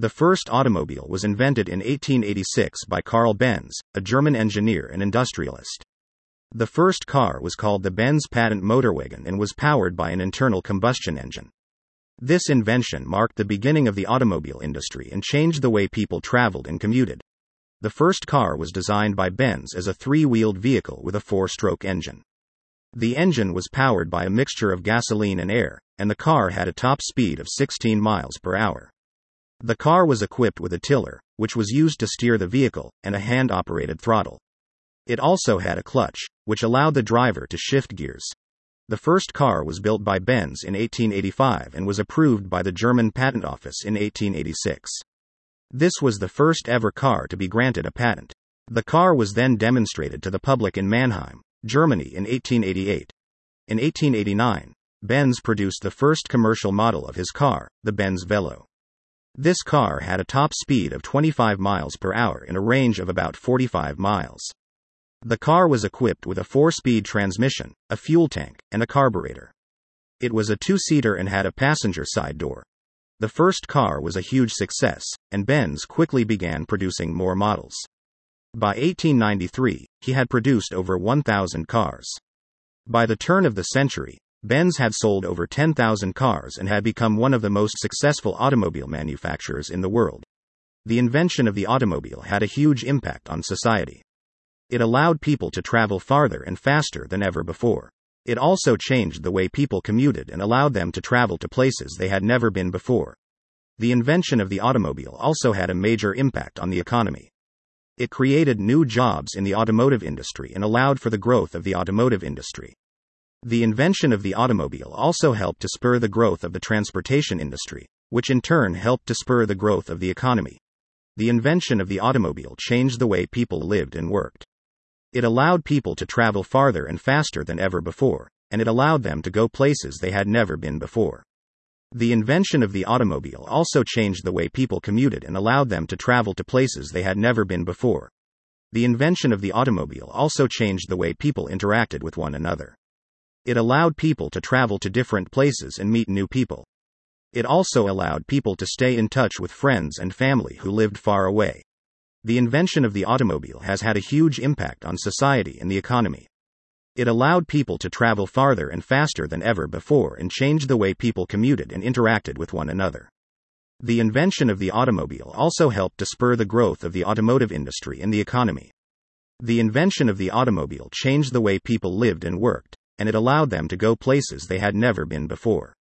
The first automobile was invented in 1886 by Karl Benz, a German engineer and industrialist. The first car was called the Benz Patent Motorwagen and was powered by an internal combustion engine. This invention marked the beginning of the automobile industry and changed the way people traveled and commuted. The first car was designed by Benz as a three wheeled vehicle with a four stroke engine. The engine was powered by a mixture of gasoline and air, and the car had a top speed of 16 miles per hour. The car was equipped with a tiller, which was used to steer the vehicle, and a hand operated throttle. It also had a clutch, which allowed the driver to shift gears. The first car was built by Benz in 1885 and was approved by the German Patent Office in 1886. This was the first ever car to be granted a patent. The car was then demonstrated to the public in Mannheim, Germany in 1888. In 1889, Benz produced the first commercial model of his car, the Benz Velo. This car had a top speed of 25 miles per hour in a range of about 45 miles. The car was equipped with a four speed transmission, a fuel tank, and a carburetor. It was a two seater and had a passenger side door. The first car was a huge success, and Benz quickly began producing more models. By 1893, he had produced over 1,000 cars. By the turn of the century, Benz had sold over 10,000 cars and had become one of the most successful automobile manufacturers in the world. The invention of the automobile had a huge impact on society. It allowed people to travel farther and faster than ever before. It also changed the way people commuted and allowed them to travel to places they had never been before. The invention of the automobile also had a major impact on the economy. It created new jobs in the automotive industry and allowed for the growth of the automotive industry. The invention of the automobile also helped to spur the growth of the transportation industry, which in turn helped to spur the growth of the economy. The invention of the automobile changed the way people lived and worked. It allowed people to travel farther and faster than ever before, and it allowed them to go places they had never been before. The invention of the automobile also changed the way people commuted and allowed them to travel to places they had never been before. The invention of the automobile also changed the way people interacted with one another. It allowed people to travel to different places and meet new people. It also allowed people to stay in touch with friends and family who lived far away. The invention of the automobile has had a huge impact on society and the economy. It allowed people to travel farther and faster than ever before and changed the way people commuted and interacted with one another. The invention of the automobile also helped to spur the growth of the automotive industry and the economy. The invention of the automobile changed the way people lived and worked and it allowed them to go places they had never been before.